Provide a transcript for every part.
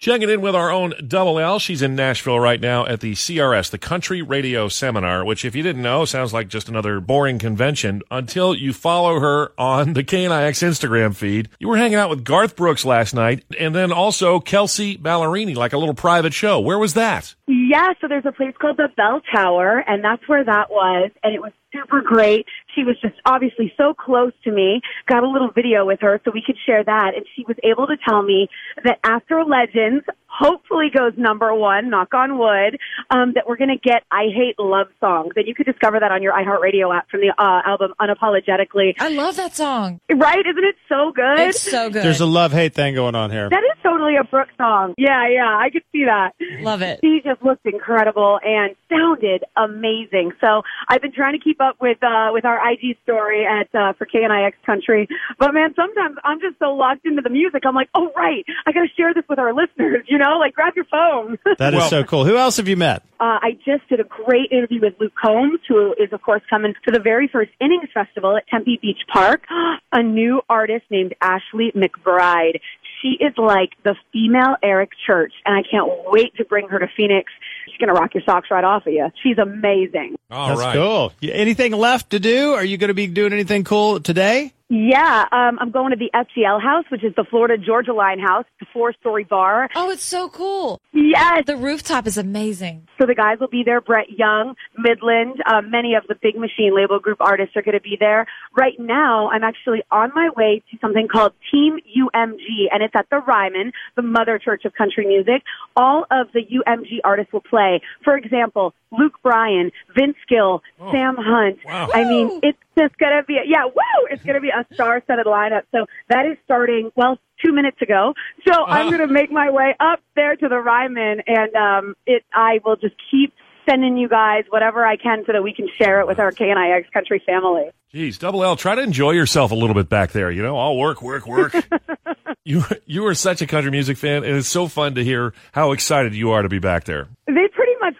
Checking in with our own Double L. She's in Nashville right now at the CRS, the Country Radio Seminar, which, if you didn't know, sounds like just another boring convention until you follow her on the KNIX Instagram feed. You were hanging out with Garth Brooks last night and then also Kelsea Ballerini, like a little private show. Where was that? Yeah, so there's a place called the Bell Tower, and that's where that was, and it was super great. She was just obviously so close to me. Got a little video with her so we could share that, and she was able to tell me that After Legends hopefully goes number one, knock on wood, um, that we're going to get I Hate Love songs. And you could discover that on your iHeartRadio app from the uh, album Unapologetically. I love that song. Right? Isn't it so good? It's so good. There's a love hate thing going on here. that is totally a Brooke song. Yeah, yeah, I could see that. love it. She just looked incredible and sounded amazing. So I've been trying to keep up with uh with our IG story at uh for KNIX Country. But man, sometimes I'm just so locked into the music. I'm like, "Oh right, I got to share this with our listeners." You know, like grab your phone. That is Well- so cool. Who else have you met? Uh, I just did a great interview with Luke Combs, who is, of course, coming to the very first Innings Festival at Tempe Beach Park. A new artist named Ashley McBryde. She is like the female Eric Church, and I can't wait to bring her to Phoenix. She's going to rock your socks right off of you. She's amazing. All That's right. cool. Anything left to do? Are you going to be doing anything cool today? Yeah, um, I'm going to the FGL House, which is the Florida Georgia Line House, the four-story bar. Oh, it's so cool. Yes, The rooftop is amazing. So the guys will be there. Brett Young, Midland, um, many of the big machine label group artists are going to be there. Right now, I'm actually on my way to something called Team UMG, and it's at the Ryman, the mother church of country music. All of the UMG artists will play. For example, Luke Bryan, Vince Gill, Sam Hunt. Wow. I mean, it's just going to be, a, yeah, woo! It's going to be a star-studded lineup. So that is starting, well, two minutes ago. So I'm Uh-huh. going to make my way up there to the Ryman, and um, it. I will just keep sending you guys whatever I can so that we can share it with our KNIX country family. Geez, Double L, try to enjoy yourself a little bit back there. You know, all work, work, work. you you are such a country music fan, and it's so fun to hear how excited you are to be back there.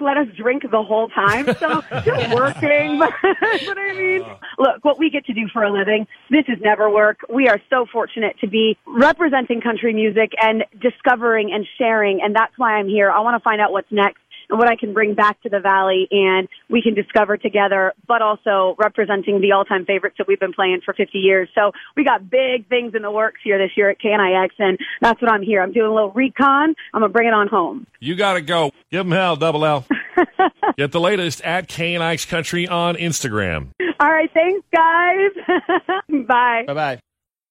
Much let us drink the whole time, so just working. But, but I mean, look, what we get to do for a living, this is never work. We are so fortunate to be representing country music and discovering and sharing, and that's why I'm here. I want to find out what's next and what I can bring back to the valley and we can discover together, but also representing the all-time favorites that we've been playing for 50 years. So we got big things in the works here this year at KNIX and that's what I'm here. I'm doing a little recon. I'm going to bring it on home. You got to go. Give them hell, Double L. Get the latest at KNIX Country on Instagram. All right. Thanks guys. Bye. Bye bye.